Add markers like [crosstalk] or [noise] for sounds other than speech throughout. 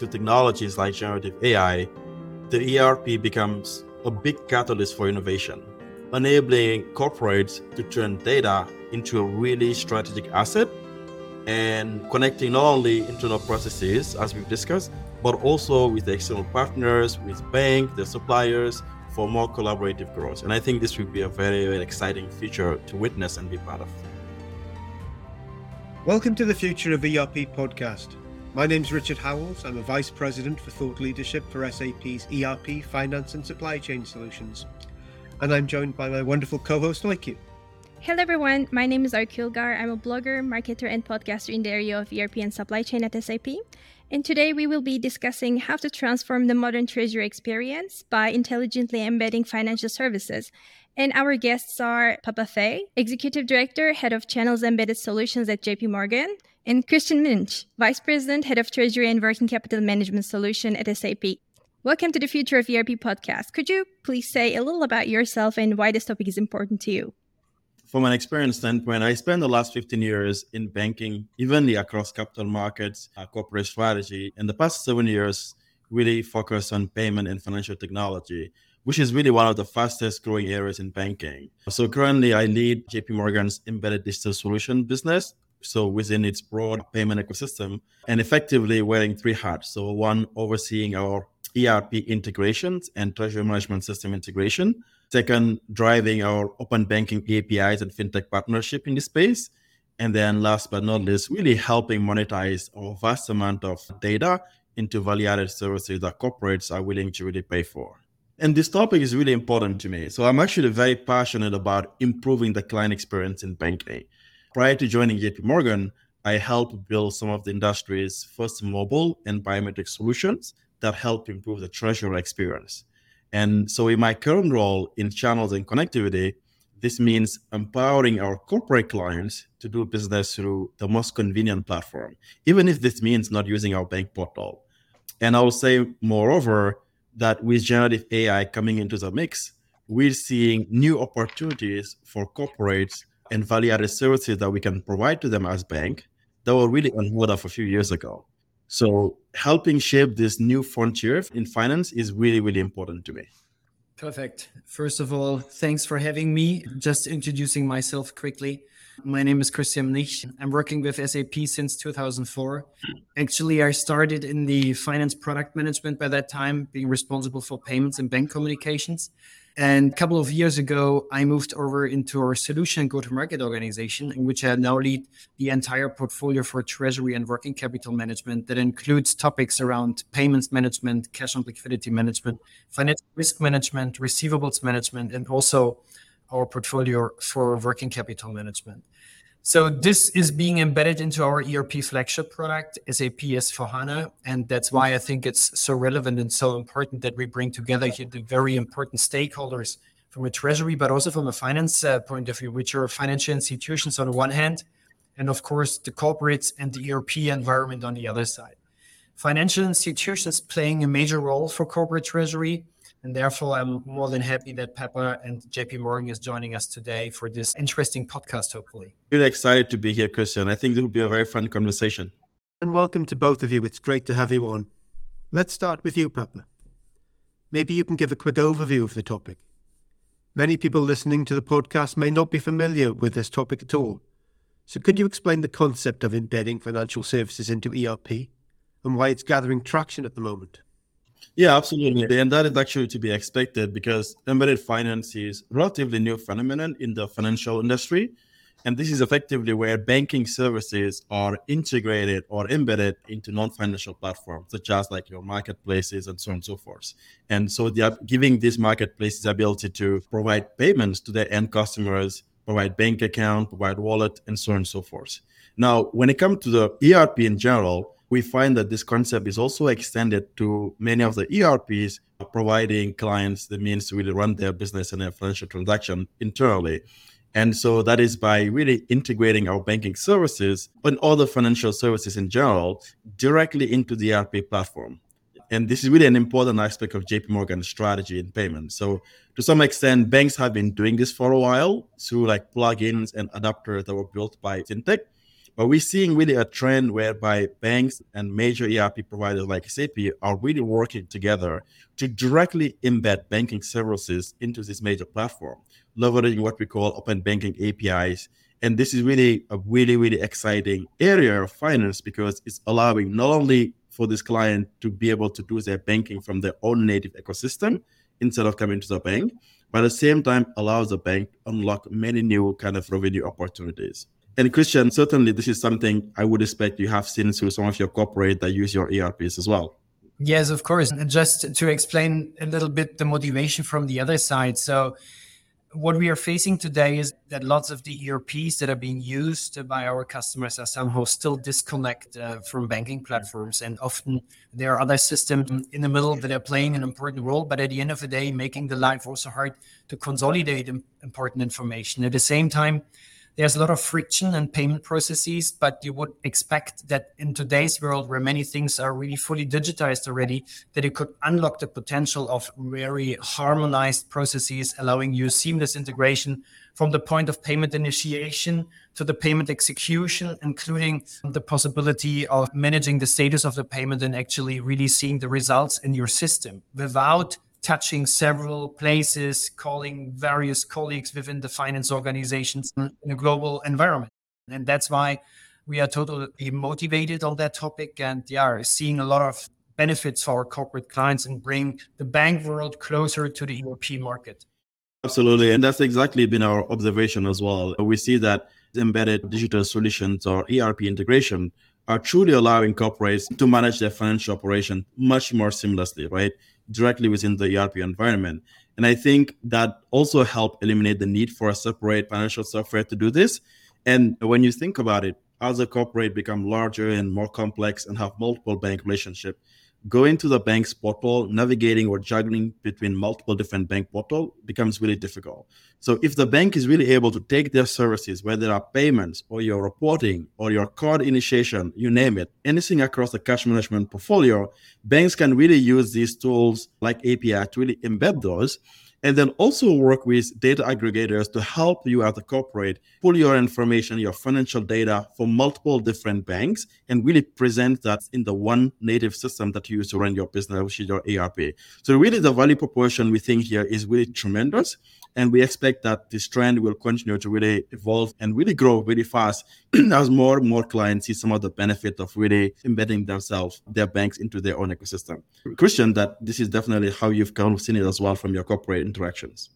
to technologies like generative AI, the ERP becomes a big catalyst for innovation, enabling corporates to turn data into a really strategic asset and connecting not only internal processes, as we've discussed, but also with external partners, with banks, the suppliers, for more collaborative growth. And I think this will be a very, very exciting feature to witness and be part of. Welcome to the Future of ERP podcast. My name is Richard Howells. I'm a Vice President for Thought Leadership for SAP's ERP, Finance and Supply Chain Solutions. And I'm joined by my wonderful co host, Oyku. Hello, everyone. My name is Oyku Ilgar. I'm a blogger, marketer, and podcaster in the area of ERP and supply chain at SAP. And today we will be discussing how to transform the modern treasury experience by intelligently embedding financial services. And our guests are Papa Faye, Executive Director, Head of Channels Embedded Solutions at JP Morgan, and Christian Mnich, Vice President, Head of Treasury and Working Capital Management Solution at SAP. Welcome to the Future of ERP podcast. Could you please say a little about yourself and why this topic is important to you? from an experience standpoint, I spent the last 15 years in banking, evenly across capital markets, uh, corporate strategy. In the past seven years, really focused on payment and financial technology, which is really one of the fastest growing areas in banking. So currently, I lead JP Morgan's embedded digital solution business. So within its broad payment ecosystem, and effectively wearing three hats. So one overseeing our ERP integrations and treasury management system integration Second, driving our open banking APIs and fintech partnership in this space. And then last but not least, really helping monetize our vast amount of data into value-added services that corporates are willing to really pay for. And this topic is really important to me. So I'm actually very passionate about improving the client experience in banking. Prior to joining JP Morgan, I helped build some of the industry's first mobile and biometric solutions that help improve the treasury experience. And so, in my current role in channels and connectivity, this means empowering our corporate clients to do business through the most convenient platform, even if this means not using our bank portal. And I will say, moreover, that with generative AI coming into the mix, we're seeing new opportunities for corporates and value added services that we can provide to them as bank that were really unheard of a few years ago. So helping shape this new frontier in finance is really, really important to me. Perfect. First of all, thanks for having me. Just introducing myself quickly. My name is Christian Mnich. I'm working with SAP since 2004. Actually, I started in the finance product management by that time, being responsible for payments and bank communications. And a couple of years ago, I moved over into our solution go to market organization, in which I now lead the entire portfolio for treasury and working capital management that includes topics around payments management, cash and liquidity management, financial risk management, receivables management, and also our portfolio for working capital management. So this is being embedded into our ERP flagship product, SAP S4HANA. And that's why I think it's so relevant and so important that we bring together here the very important stakeholders from a treasury, but also from a finance uh, point of view, which are financial institutions on the one hand, and of course the corporates and the ERP environment on the other side. Financial institutions playing a major role for corporate treasury and therefore, I'm more than happy that Papa and JP Morgan is joining us today for this interesting podcast, hopefully. Really excited to be here, Christian. I think it will be a very fun conversation. And welcome to both of you. It's great to have you on. Let's start with you, Papa. Maybe you can give a quick overview of the topic. Many people listening to the podcast may not be familiar with this topic at all. So, could you explain the concept of embedding financial services into ERP and why it's gathering traction at the moment? Yeah, absolutely. And that is actually to be expected because embedded finance is relatively new phenomenon in the financial industry. And this is effectively where banking services are integrated or embedded into non-financial platforms, such as like your marketplaces and so on and so forth. And so they are giving these marketplaces ability to provide payments to their end customers, provide bank account, provide wallet, and so on and so forth. Now, when it comes to the ERP in general, we find that this concept is also extended to many of the ERPs, providing clients the means to really run their business and their financial transaction internally. And so that is by really integrating our banking services and other financial services in general directly into the ERP platform. And this is really an important aspect of JP Morgan's strategy in payments. So to some extent, banks have been doing this for a while through like plugins and adapters that were built by fintech But we're seeing really a trend whereby banks and major ERP providers like SAP are really working together to directly embed banking services into this major platform, leveraging what we call open banking APIs. And this is really a really, really exciting area of finance because it's allowing not only for this client to be able to do their banking from their own native ecosystem instead of coming to the bank, but at the same time allows the bank to unlock many new kind of revenue opportunities. And Christian, certainly this is something I would expect you have seen through some of your corporate that use your ERPs as well. Yes, of course. And just to explain a little bit the motivation from the other side. So what we are facing today is that lots of the ERPs that are being used by our customers are somehow still disconnected uh, from banking platforms. And often there are other systems in the middle that are playing an important role, but at the end of the day, making the life also hard to consolidate important information. At the same time, there's a lot of friction and payment processes, but you would expect that in today's world where many things are really fully digitized already, that it could unlock the potential of very harmonized processes, allowing you seamless integration from the point of payment initiation to the payment execution, including the possibility of managing the status of the payment and actually really seeing the results in your system without touching several places, calling various colleagues within the finance organizations mm. in a global environment. And that's why we are totally motivated on that topic and yeah, seeing a lot of benefits for our corporate clients and bring the bank world closer to the ERP market. Absolutely. And that's exactly been our observation as well. We see that embedded digital solutions or ERP integration are truly allowing corporates to manage their financial operation much more seamlessly, right? Directly within the ERP environment. And I think that also helped eliminate the need for a separate financial software to do this. And when you think about it, as a corporate become larger and more complex and have multiple bank relationship, going to the bank's portal, navigating or juggling between multiple different bank portal becomes really difficult. So if the bank is really able to take their services, whether are payments or your reporting or your card initiation, you name it, anything across the cash management portfolio, banks can really use these tools like API to really embed those and then also work with data aggregators to help you as a corporate pull your information, your financial data from multiple different banks and really present that in the one native system that you use to run your business, which is your ERP. So really the value proposition we think here is really tremendous. And we expect that this trend will continue to really evolve and really grow really fast [clears throat] as more and more clients see some of the benefit of really embedding themselves, their banks into their own ecosystem. Christian, that this is definitely how you've kind of seen it as well from your corporate interactions.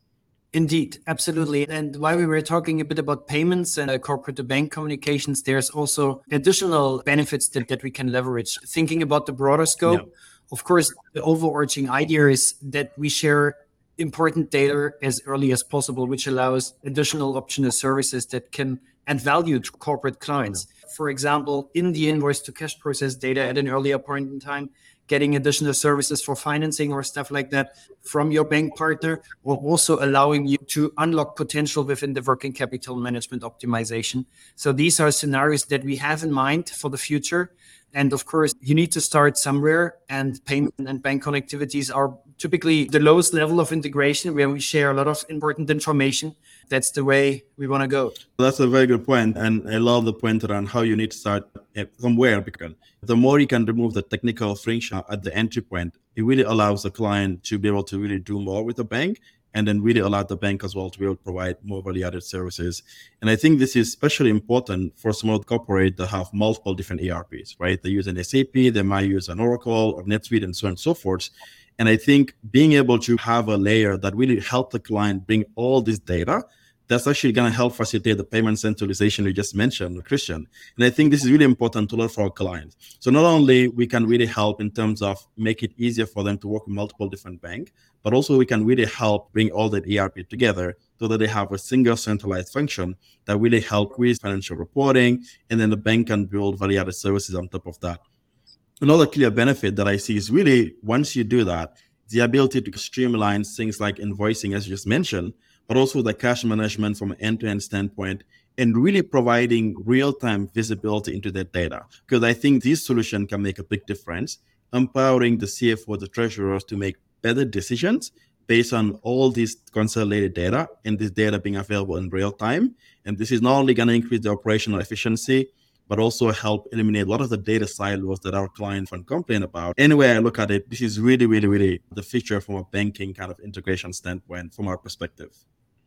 Indeed, absolutely. And while we were talking a bit about payments and uh, corporate to bank communications, there's also additional benefits that, that we can leverage. Thinking about the broader scope, yeah. of course, the overarching idea is that we share important data as early as possible, which allows additional optional services that can add value to corporate clients. For example, in the invoice to cash process data at an earlier point in time, getting additional services for financing or stuff like that from your bank partner, or also allowing you to unlock potential within the working capital management optimization. So these are scenarios that we have in mind for the future. And of course, you need to start somewhere, and payment and bank connectivities are typically the lowest level of integration where we share a lot of important information. That's the way we want to go. That's a very good. And I love the point around how you need to start uh, somewhere because the more you can remove the technical friction at the entry point, it really allows the client to be able to really do more with the bank and then really allow the bank as well to be able to provide more value added services. And I think this is especially important for small corporate that have multiple different ERPs, right? They use an SAP, they might use an Oracle or NetSuite and so on and so forth. And I think being able to have a layer that really help the client bring all this data, that's actually going to help facilitate the payment centralization you just mentioned, Christian. And I think this is really important to learn for our clients. So not only we can really help in terms of make it easier for them to work with multiple different banks, but also we can really help bring all the ERP together so that they have a single centralized function that really help with financial reporting, and then the bank can build value-added services on top of that another clear benefit that I see is really once you do that, the ability to streamline things like invoicing, as you just mentioned, but also the cash management from an end to end standpoint, and really providing real time visibility into that data. Because I think this solution can make a big difference, empowering the CFO, the treasurers to make better decisions based on all this consolidated data and this data being available in real time. And this is not only going to increase the operational efficiency, but also help eliminate a lot of the data silos that our clients can complain about. Anyway, I look at it, this is really, really, really the feature from a banking kind of integration standpoint from our perspective.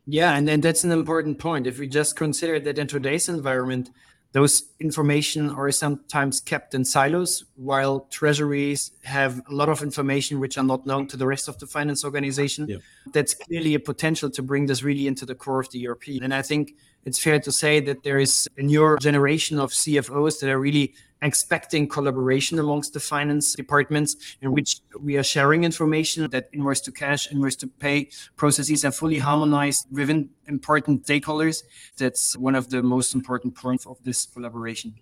Yeah, and, and that's an important point. If we just consider that in today's environment, those information are sometimes kept in silos while treasuries have a lot of information which are not known to the rest of the finance organization yeah. that's clearly a potential to bring this really into the core of the erp and i think it's fair to say that there is a newer generation of cfos that are really expecting collaboration amongst the finance departments in which we are sharing information that invoice to cash, invoice to pay processes are fully harmonized within important stakeholders. That's one of the most important points of this collaboration.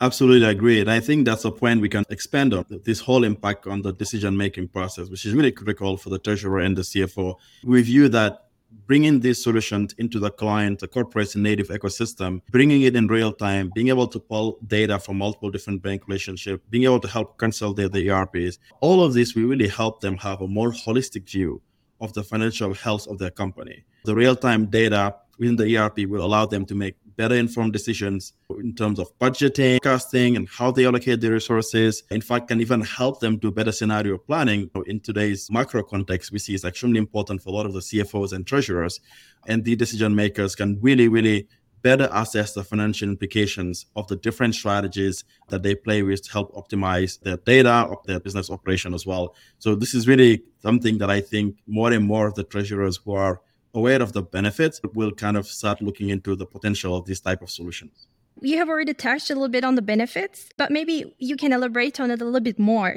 Absolutely agree. And I think that's a point we can expand on this whole impact on the decision making process, which is really critical for the treasurer and the CFO. We view that bringing these solutions into the client, the corporate native ecosystem, bringing it in real time, being able to pull data from multiple different bank relationships, being able to help consolidate the ERPs. All of this will really help them have a more holistic view of the financial health of their company. The real time data within the ERP will allow them to make better informed decisions in terms of budgeting, casting, and how they allocate their resources. In fact, can even help them do better scenario planning. In today's macro context, we see it's extremely important for a lot of the CFOs and treasurers. And the decision makers can really, really better assess the financial implications of the different strategies that they play with to help optimize their data of their business operation as well. So this is really something that I think more and more of the treasurers who are aware of the benefits will kind of start looking into the potential of these type of solutions you have already touched a little bit on the benefits but maybe you can elaborate on it a little bit more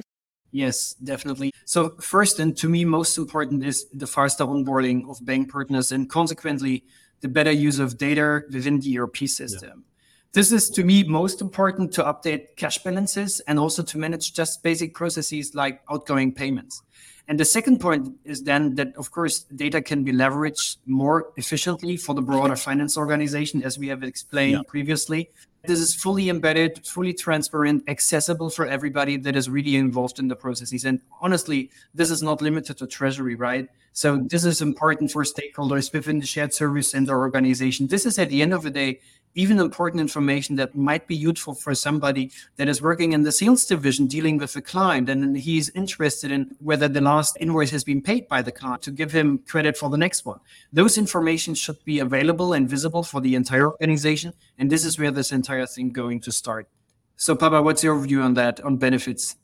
yes definitely so first and to me most important is the faster onboarding of bank partners and consequently the better use of data within the erp system yeah. This is to me most important to update cash balances and also to manage just basic processes like outgoing payments. And the second point is then that, of course, data can be leveraged more efficiently for the broader finance organization, as we have explained yeah. previously. This is fully embedded, fully transparent, accessible for everybody that is really involved in the processes. And honestly, this is not limited to Treasury, right? So this is important for stakeholders within the shared service center organization. This is at the end of the day even important information that might be useful for somebody that is working in the sales division dealing with a client and he's interested in whether the last invoice has been paid by the client to give him credit for the next one. Those information should be available and visible for the entire organization. And this is where this entire thing going to start. So Papa, what's your view on that, on benefits?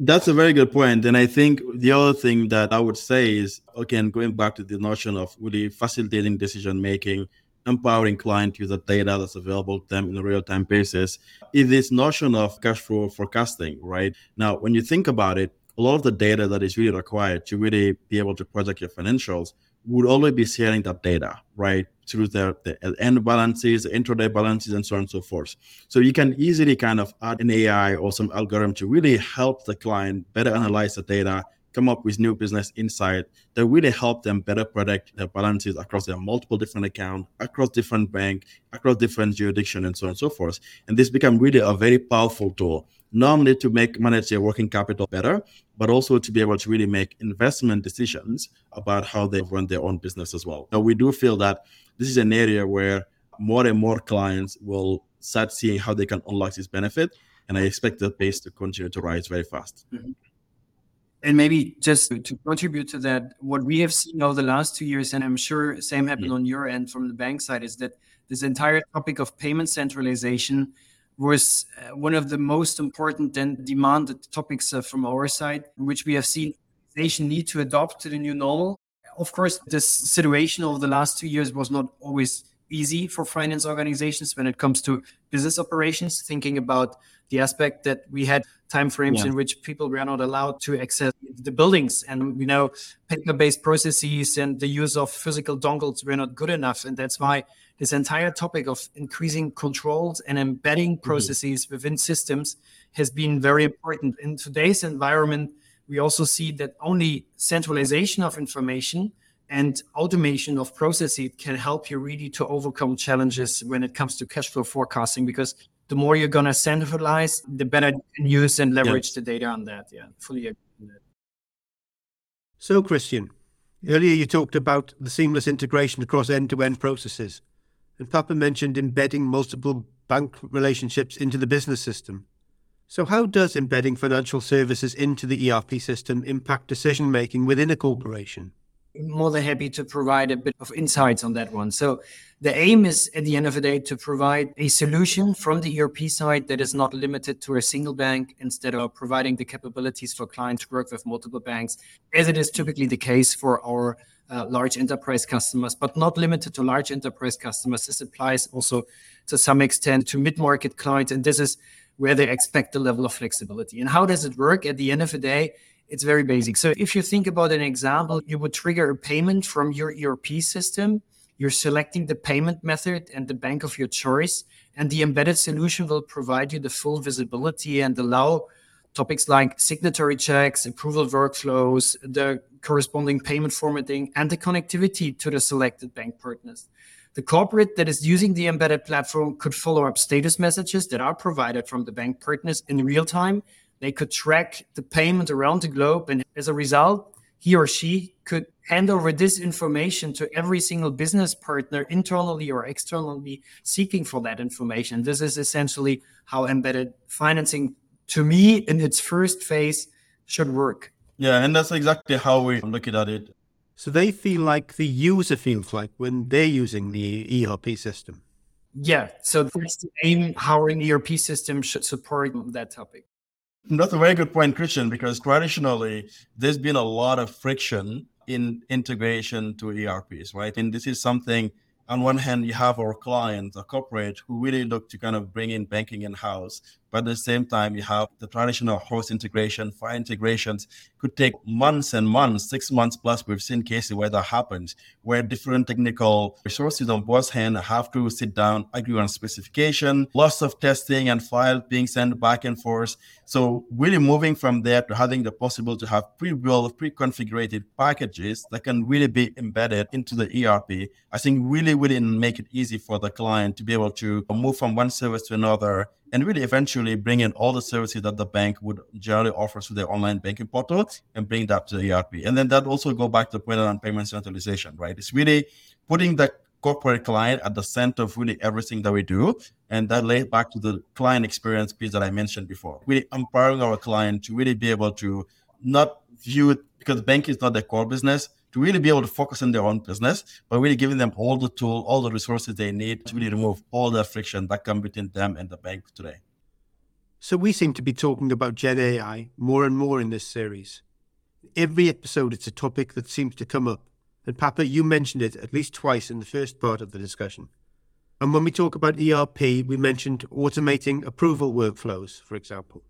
That's a very good point. And I think the other thing that I would say is, again, going back to the notion of really facilitating decision making, empowering client to the data that's available to them in a real-time basis is this notion of cash flow forecasting, right? Now, when you think about it, a lot of the data that is really required to really be able to project your financials would always be sharing that data, right? Through the, end balances, intraday balances, and so on and so forth. So you can easily kind of add an AI or some algorithm to really help the client better analyze the data come up with new business insight that really help them better predict their balances across their multiple different accounts, across different bank, across different jurisdiction, and so on and so forth. And this become really a very powerful tool, not only to make manage their working capital better, but also to be able to really make investment decisions about how they run their own business as well. Now we do feel that this is an area where more and more clients will start seeing how they can unlock this benefit. And I expect the pace to continue to rise very fast. Mm-hmm. And maybe just to contribute to that, what we have seen over the last two years, and I'm sure same happened yeah. on your end from the bank side, is that this entire topic of payment centralization was uh, one of the most important and demanded topics uh, from our side, which we have seen nation need to adopt to the new normal. Of course, this situation over the last two years was not always easy for finance organizations when it comes to business operations, thinking about the aspect that we had timeframes yeah. in which people were not allowed to access the buildings and you know paper-based processes and the use of physical dongles were not good enough and that's why this entire topic of increasing controls and embedding mm-hmm. processes mm-hmm. within systems has been very important in today's environment we also see that only centralization of information and automation of processes can help you really to overcome challenges when it comes to cash flow forecasting because the more you're going to centralize, the better you can use and leverage yeah. the data on that. Yeah, fully agree. So, Christian, earlier you talked about the seamless integration across end to end processes. And Papa mentioned embedding multiple bank relationships into the business system. So, how does embedding financial services into the ERP system impact decision making within a corporation? More than happy to provide a bit of insights on that one. So, the aim is at the end of the day to provide a solution from the ERP side that is not limited to a single bank instead of providing the capabilities for clients to work with multiple banks, as it is typically the case for our uh, large enterprise customers, but not limited to large enterprise customers. This applies also to some extent to mid market clients. And this is where they expect the level of flexibility. And how does it work? At the end of the day, it's very basic. So if you think about an example, you would trigger a payment from your ERP system. You're selecting the payment method and the bank of your choice, and the embedded solution will provide you the full visibility and allow topics like signatory checks, approval workflows, the corresponding payment formatting, and the connectivity to the selected bank partners. The corporate that is using the embedded platform could follow up status messages that are provided from the bank partners in real time. They could track the payment around the globe. And as a result, he or she could hand over this information to every single business partner internally or externally seeking for that information. This is essentially how embedded financing, to me, in its first phase, should work. Yeah, and that's exactly how we look at it. So they feel like the user feels like when they're using the ERP system. Yeah. So that's the aim how an ERP system should support that topic. That's a very good point, Christian, because traditionally there's been a lot of friction in integration to ERPs, right? And this is something on one hand, you have our clients, a corporate who really look to kind of bring in banking in house. But at the same time, you have the traditional host integration, file integrations could take months and months, six months plus. We've seen cases where that happens, where different technical resources on both hands have to sit down, agree on specification, lots of testing and files being sent back and forth. So really moving from there to having the possibility to have pre-built, pre-configured packages that can really be embedded into the ERP, I think really, really make it easy for the client to be able to move from one service to another and really eventually bring in all the services that the bank would generally offer through their online banking portal and bring that to the ERP. And then that also go back to the point on payment centralization, right? It's really putting the corporate client at the center of really everything that we do. And that lays back to the client experience piece that I mentioned before. Really empowering our client to really be able to not view it because banking is not their core business, to really be able to focus on their own business, but really giving them all the tool, all the resources they need to really remove all the friction that come between them and the bank today. So we seem to be talking about Gen AI more and more in this series. Every episode, it's a topic that seems to come up. And Papa, you mentioned it at least twice in the first part of the discussion. And when we talk about ERP, we mentioned automating approval workflows, for example.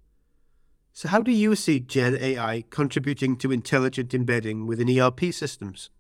So, how do you see Gen AI contributing to intelligent embedding within ERP systems?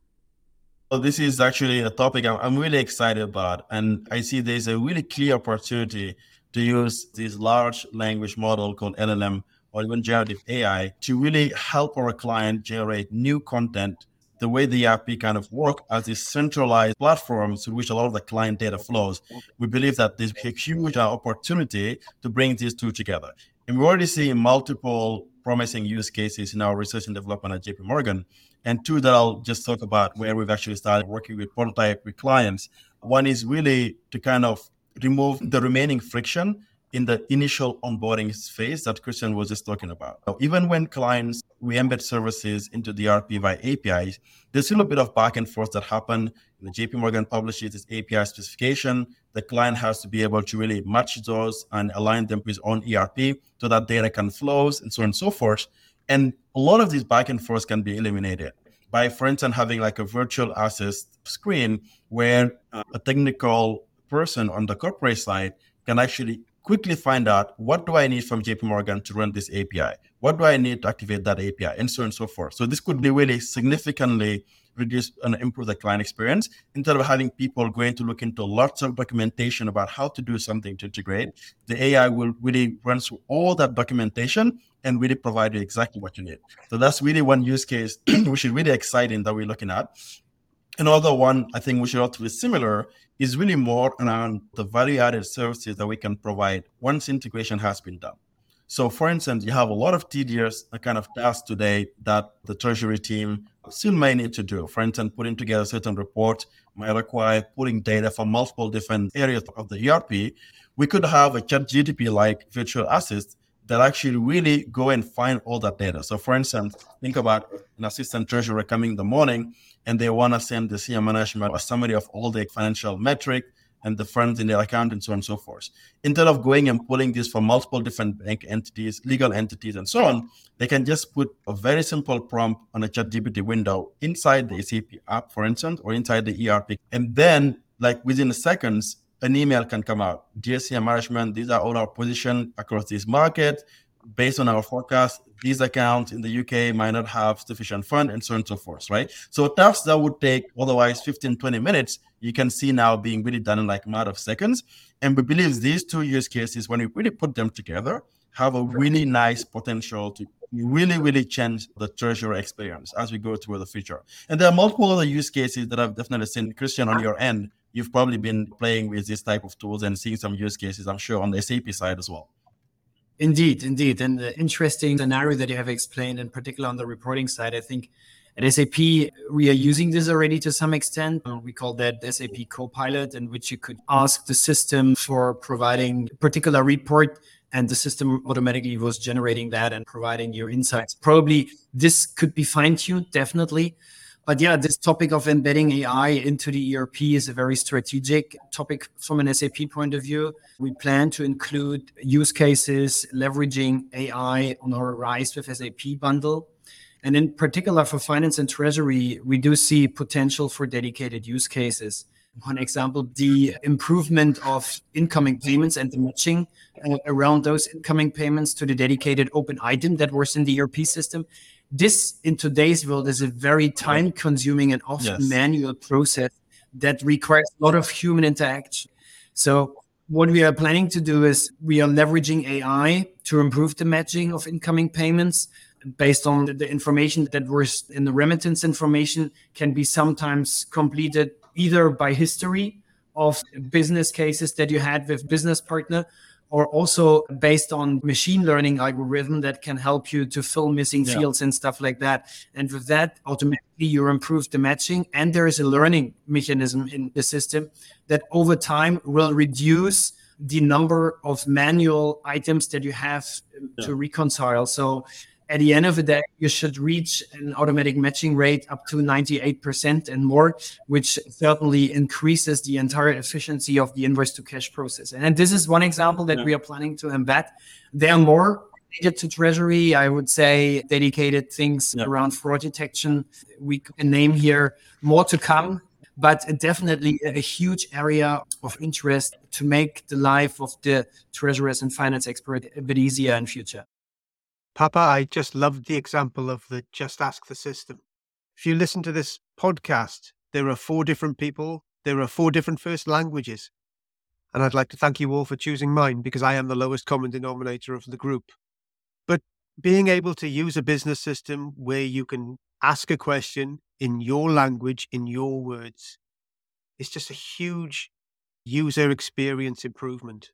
Well, this is actually a topic I'm really excited about. And I see there's a really clear opportunity to use this large language model called LLM or even generative AI to really help our client generate new content the way the ERP kind of work as a centralized platform through which a lot of the client data flows. We believe that there's a huge opportunity to bring these two together. And we already see multiple promising use cases in our research and development at JP Morgan. And two that I'll just talk about where we've actually started working with prototype with clients. One is really to kind of remove the remaining friction in the initial onboarding phase that Christian was just talking about. So even when clients we embed services into the ERP via APIs, there's still a bit of back and forth that happen. The JP Morgan publishes its API specification. The client has to be able to really match those and align them with his own ERP so that data can flows and so on and so forth. And a lot of these back and forth can be eliminated by, for instance, having like a virtual access screen where a technical person on the corporate side can actually quickly find out what do I need from JP Morgan to run this API? What do I need to activate that API? And so on and so forth. So this could be really significantly reduce and improve the client experience instead of having people going to look into lots of documentation about how to do something to integrate. The AI will really run through all that documentation and really provide you exactly what you need. So that's really one use case [clears throat] which is really exciting that we're looking at. Another one I think which is be similar is really more around the value added services that we can provide once integration has been done. So, for instance, you have a lot of tedious uh, kind of tasks today that the treasury team still may need to do. For instance, putting together certain report might require putting data from multiple different areas of the ERP. we could have a chat GTP like virtual assist that actually really go and find all that data. So for instance, think about an assistant treasurer coming in the morning and they want to send the senior management a summary of all the financial metric and the funds in their account and so on and so forth. Instead of going and pulling this from multiple different bank entities, legal entities, and so on, they can just put a very simple prompt on a ChatGPT window inside the SAP app, for instance, or inside the ERP. And then, like within seconds, an email can come out. Dear management, these are all our position across this market. Based on our forecast, these accounts in the UK might not have sufficient fund and so on and so forth, right? So tasks that would take otherwise 15, 20 minutes, you can see now being really done in like a matter of seconds. And we believe these two use cases, when we really put them together, have a really nice potential to really, really change the treasurer experience as we go through the future. And there are multiple other use cases that I've definitely seen, Christian, on your end. You've probably been playing with this type of tools and seeing some use cases, I'm sure, on the SAP side as well. Indeed, indeed. And the interesting scenario that you have explained, in particular on the reporting side, I think at SAP, we are using this already to some extent. We call that SAP Copilot, in which you could ask the system for providing a particular report and the system automatically was generating that and providing your insights. Probably this could be fine tuned, definitely. But yeah, this topic of embedding AI into the ERP is a very strategic topic from an SAP point of view. We plan to include use cases leveraging AI on our Rise with SAP bundle. And in particular for finance and treasury, we do see potential for dedicated use cases. One example, the improvement of incoming payments and the matching uh, around those incoming payments to the dedicated open item that was in the ERP system this in today's world is a very time consuming and often yes. manual process that requires a lot of human interaction. So what we are planning to do is we are leveraging AI to improve the matching of incoming payments based on the information that was in the remittance information can be sometimes completed either by history of business cases that you had with business partner or also based on machine learning algorithm that can help you to fill missing yeah. fields and stuff like that. And with that, automatically you improve the matching. And there is a learning mechanism in the system that over time will reduce the number of manual items that you have yeah. to reconcile. So at the end of the day, you should reach an automatic matching rate up to 98% and more, which certainly increases the entire efficiency of the invoice to cash process. And this is one example that yeah. we are planning to embed. There are more related to treasury. I would say dedicated things yeah. around fraud detection. We can name here more to come but definitely a huge area of interest to make the life of the treasurers and finance expert a bit easier in future. Papa, I just loved the example of the just ask the system. If you listen to this podcast, there are four different people, there are four different first languages. And I'd like to thank you all for choosing mine because I am the lowest common denominator of the group. But being able to use a business system where you can ask a question in your language, in your words, is just a huge user experience improvement.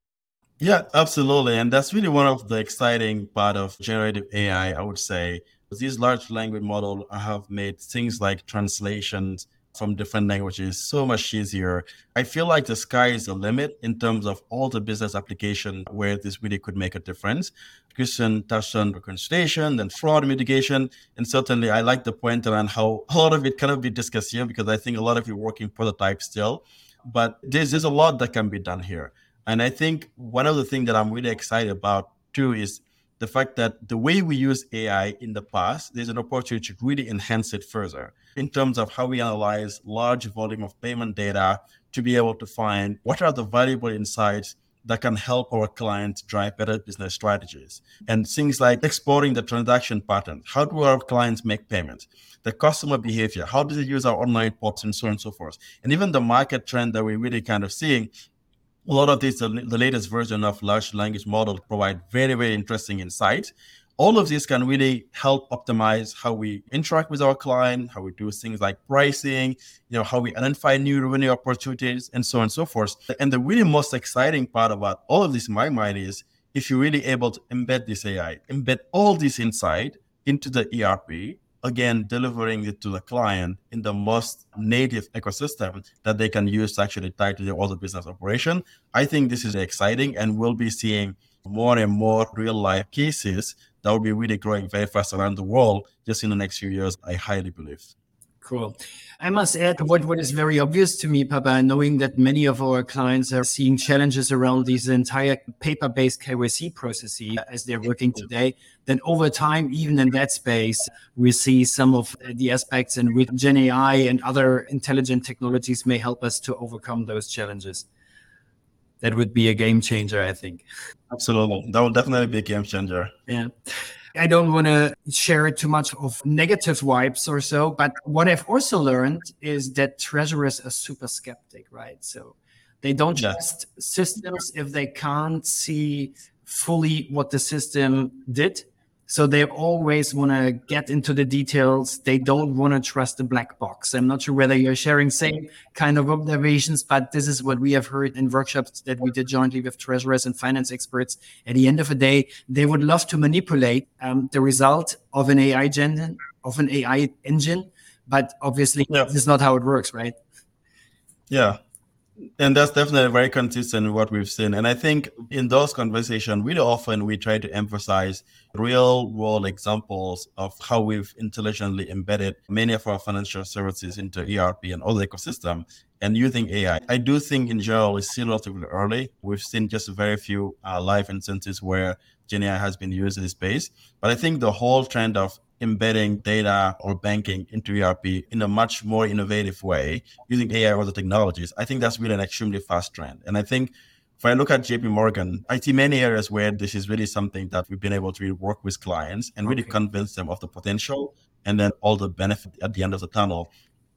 Yeah, absolutely. And that's really one of the exciting part of generative AI, I would say. These large language models have made things like translations from different languages so much easier. I feel like the sky is the limit in terms of all the business application where this really could make a difference. Christian touched on reconciliation and fraud mitigation. And certainly I like the point around how [laughs] a lot of it cannot be discussed here because I think a lot of you working prototypes still. But there's, there's a lot that can be done here. And I think one of the things that I'm really excited about too is the fact that the way we use AI in the past, there's an opportunity to really enhance it further in terms of how we analyze large volume of payment data to be able to find what are the valuable insights that can help our clients drive better business strategies. And things like exploring the transaction pattern. How do our clients make payments? The customer behavior. How do they use our online ports and so on and so forth? And even the market trend that we're really kind of seeing a lot of these, the latest version of large language model provide very, very interesting insight. All of this can really help optimize how we interact with our client, how we do things like pricing, you know, how we identify new revenue opportunities, and so on and so forth. And the really most exciting part about all of this in my mind is if you're really able to embed this AI, embed all this insight into the ERP, again delivering it to the client in the most native ecosystem that they can use to actually tie to their other business operation. I think this is exciting and we'll be seeing more and more real life cases that will be really growing very fast around the world just in the next few years, I highly believe. Cool. I must add what, what is very obvious to me, Papa, knowing that many of our clients are seeing challenges around these entire paper based KYC processes as they're working today, then over time, even in that space, we see some of the aspects and with Gen AI and other intelligent technologies may help us to overcome those challenges. That would be a game changer, I think. Absolutely. That would definitely be a game changer. Yeah. I don't want to share it too much of negative vibes or so, but what I've also learned is that treasurers are super skeptic, right? So they don't yeah. trust systems if they can't see fully what the system did. So they always want to get into the details. They don't want to trust the black box. I'm not sure whether you're sharing same kind of observations, but this is what we have heard in workshops that we did jointly with treasurers and finance experts. At the end of the day, they would love to manipulate um, the result of an AI engine, of an AI engine, but obviously yeah. this is not how it works, right? Yeah, and that's definitely very consistent with what we've seen. And I think in those conversations, really often we try to emphasize real world examples of how we've intelligently embedded many of our financial services into ERP and other ecosystem and using AI. I do think in general it's still relatively early. We've seen just very few uh, live instances where GenAI has been used in this space. But I think the whole trend of embedding data or banking into ERP in a much more innovative way using AI or other technologies, I think that's really an extremely fast trend. And I think if I look at JP Morgan, I see many areas where this is really something that we've been able to really work with clients and really okay. convince them of the potential and then all the benefit at the end of the tunnel.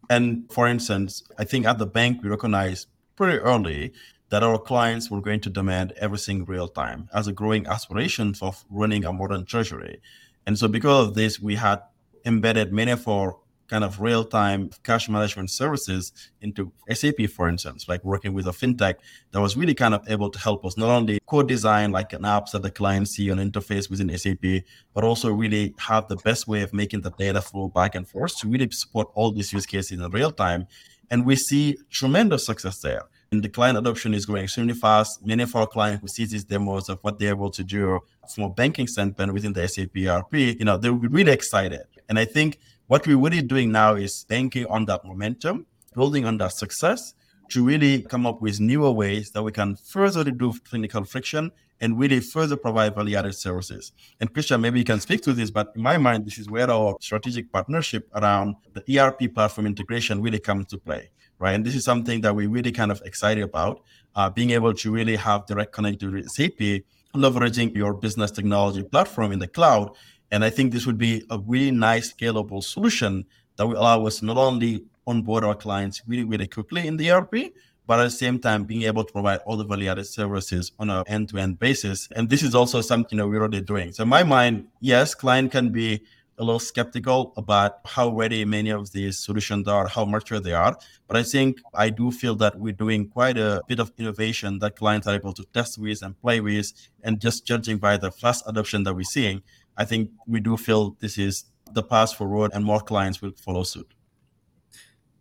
And for instance, I think at the bank, we recognize pretty early that our clients were going to demand everything real time as a growing aspiration of running a modern treasury. And so because of this, we had embedded many of our kind of real-time cash management services into SAP, for instance, like working with a fintech that was really kind of able to help us not only co-design like an apps that the client see on interface within SAP, but also really have the best way of making the data flow back and forth to really support all these use cases in real time. And we see tremendous success there. And the client adoption is growing extremely fast. Many of our clients who see these demos of what they're able to do from a banking standpoint within the SAP ERP, you know, they're really excited. And I think what we're really doing now is banking on that momentum, building on that success to really come up with newer ways that we can further reduce clinical friction and really further provide value-added services. And Christian, maybe you can speak to this, but in my mind, this is where our strategic partnership around the ERP platform integration really comes to play right? And this is something that we're really kind of excited about, uh, being able to really have direct connectivity with SAP, leveraging your business technology platform in the cloud. And I think this would be a really nice scalable solution that will allow us not only onboard our clients really, really quickly in the ERP, but at the same time being able to provide all the value-added services on an end-to-end basis. And this is also something that we're already doing. So in my mind, yes, client can be a little skeptical about how ready many of these solutions are, how mature they are. But I think I do feel that we're doing quite a bit of innovation that clients are able to test with and play with. And just judging by the fast adoption that we're seeing, I think we do feel this is the path forward and more clients will follow suit.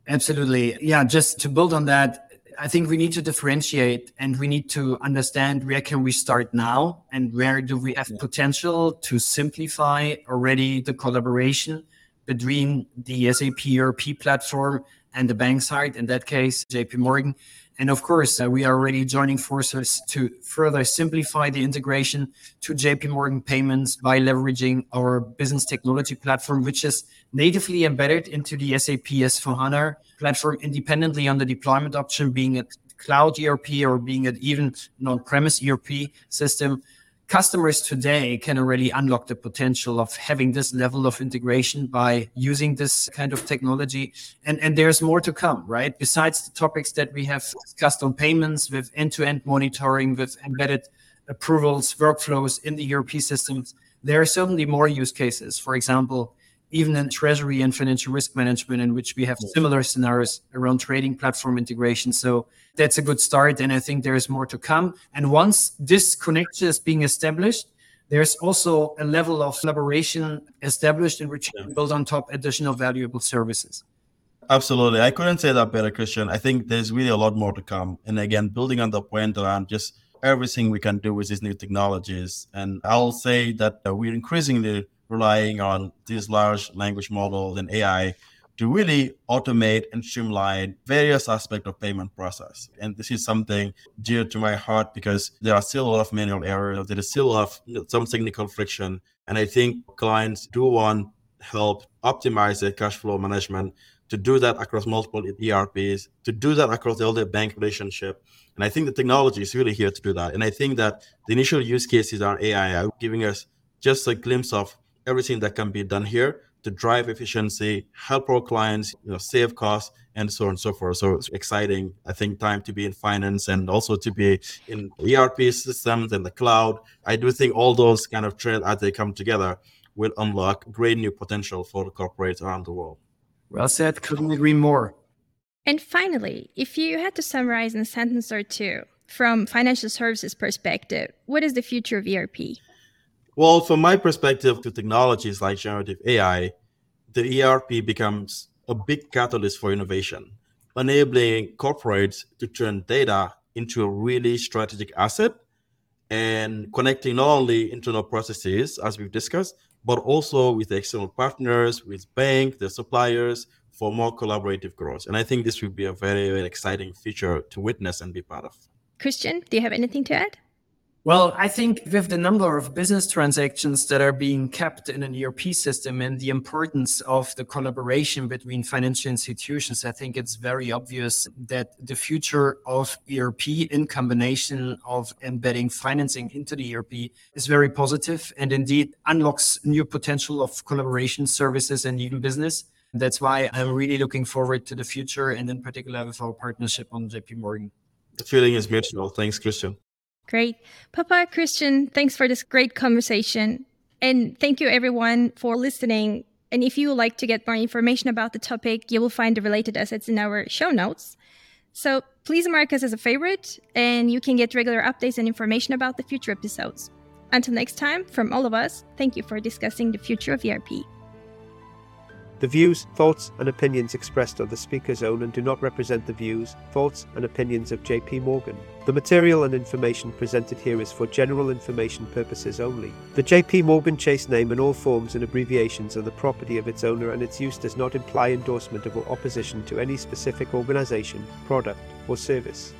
Absolutely. Yeah, just to build on that, I think we need to differentiate and we need to understand where can we start now and where do we have potential to simplify already the collaboration between the SAP ERP platform and the bank side, in that case, JP Morgan. And of course, uh, we are already joining forces to further simplify the integration to JP Morgan payments by leveraging our business technology platform, which is natively embedded into the SAP S4HANA platform independently on the deployment option, being it cloud ERP or being it even on-premise ERP system customers today can already unlock the potential of having this level of integration by using this kind of technology. And, and there's more to come, right? Besides the topics that we have discussed on payments with end to end monitoring, with embedded approvals, workflows in the ERP systems, there are certainly more use cases. For example, even in treasury and financial risk management, in which we have similar scenarios around trading platform integration. So that's a good start. And I think there is more to come. And once this connection is being established, there's also a level of collaboration established in which you can build on top additional valuable services. Absolutely. I couldn't say that better, Christian. I think there's really a lot more to come. And again, building on the point around just everything we can do with these new technologies. And I'll say that we're increasingly relying on these large language models and AI to really automate and streamline various aspects of payment process. And this is something dear to my heart because there are still a lot of manual errors. There is still a lot of some technical friction. And I think clients do want help optimize their cash flow management to do that across multiple ERPs, to do that across all their bank relationship. And I think the technology is really here to do that. And I think that the initial use cases are AI uh, giving us just a glimpse of everything that can be done here to drive efficiency, help our clients, you know, save costs, and so on and so forth. So it's exciting, I think, time to be in finance and also to be in ERP systems and the cloud. I do think all those kind of trends as they come together will unlock great new potential for the corporates around the world. Well said. Couldn't agree more. And finally, if you had to summarize in a sentence or two from financial services perspective, what is the future of ERP? Well, from my perspective to technologies like generative AI, the ERP becomes a big catalyst for innovation, enabling corporates to turn data into a really strategic asset and connecting not only internal processes, as we've discussed, but also with external partners, with banks, the suppliers, for more collaborative growth. And I think this will be a very, very exciting feature to witness and be part of. Christian, do you have anything to add? Well, I think with the number of business transactions that are being kept in an ERP system and the importance of the collaboration between financial institutions, I think it's very obvious that the future of ERP in combination of embedding financing into the ERP is very positive and indeed unlocks new potential of collaboration services and even business. That's why I'm really looking forward to the future and in particular with our partnership on JP Morgan. The feeling is mutual. Thanks, Christian. Great. Papa, Christian, thanks for this great conversation. And thank you, everyone, for listening. And if you would like to get more information about the topic, you will find the related assets in our show notes. So please mark us as a favorite, and you can get regular updates and information about the future episodes. Until next time, from all of us, thank you for discussing the future of ERP. The views, thoughts, and opinions expressed are the speaker's own and do not represent the views, thoughts, and opinions of JP Morgan. The material and information presented here is for general information purposes only. The JP Morgan Chase name and all forms and abbreviations are the property of its owner, and its use does not imply endorsement of or opposition to any specific organization, product, or service.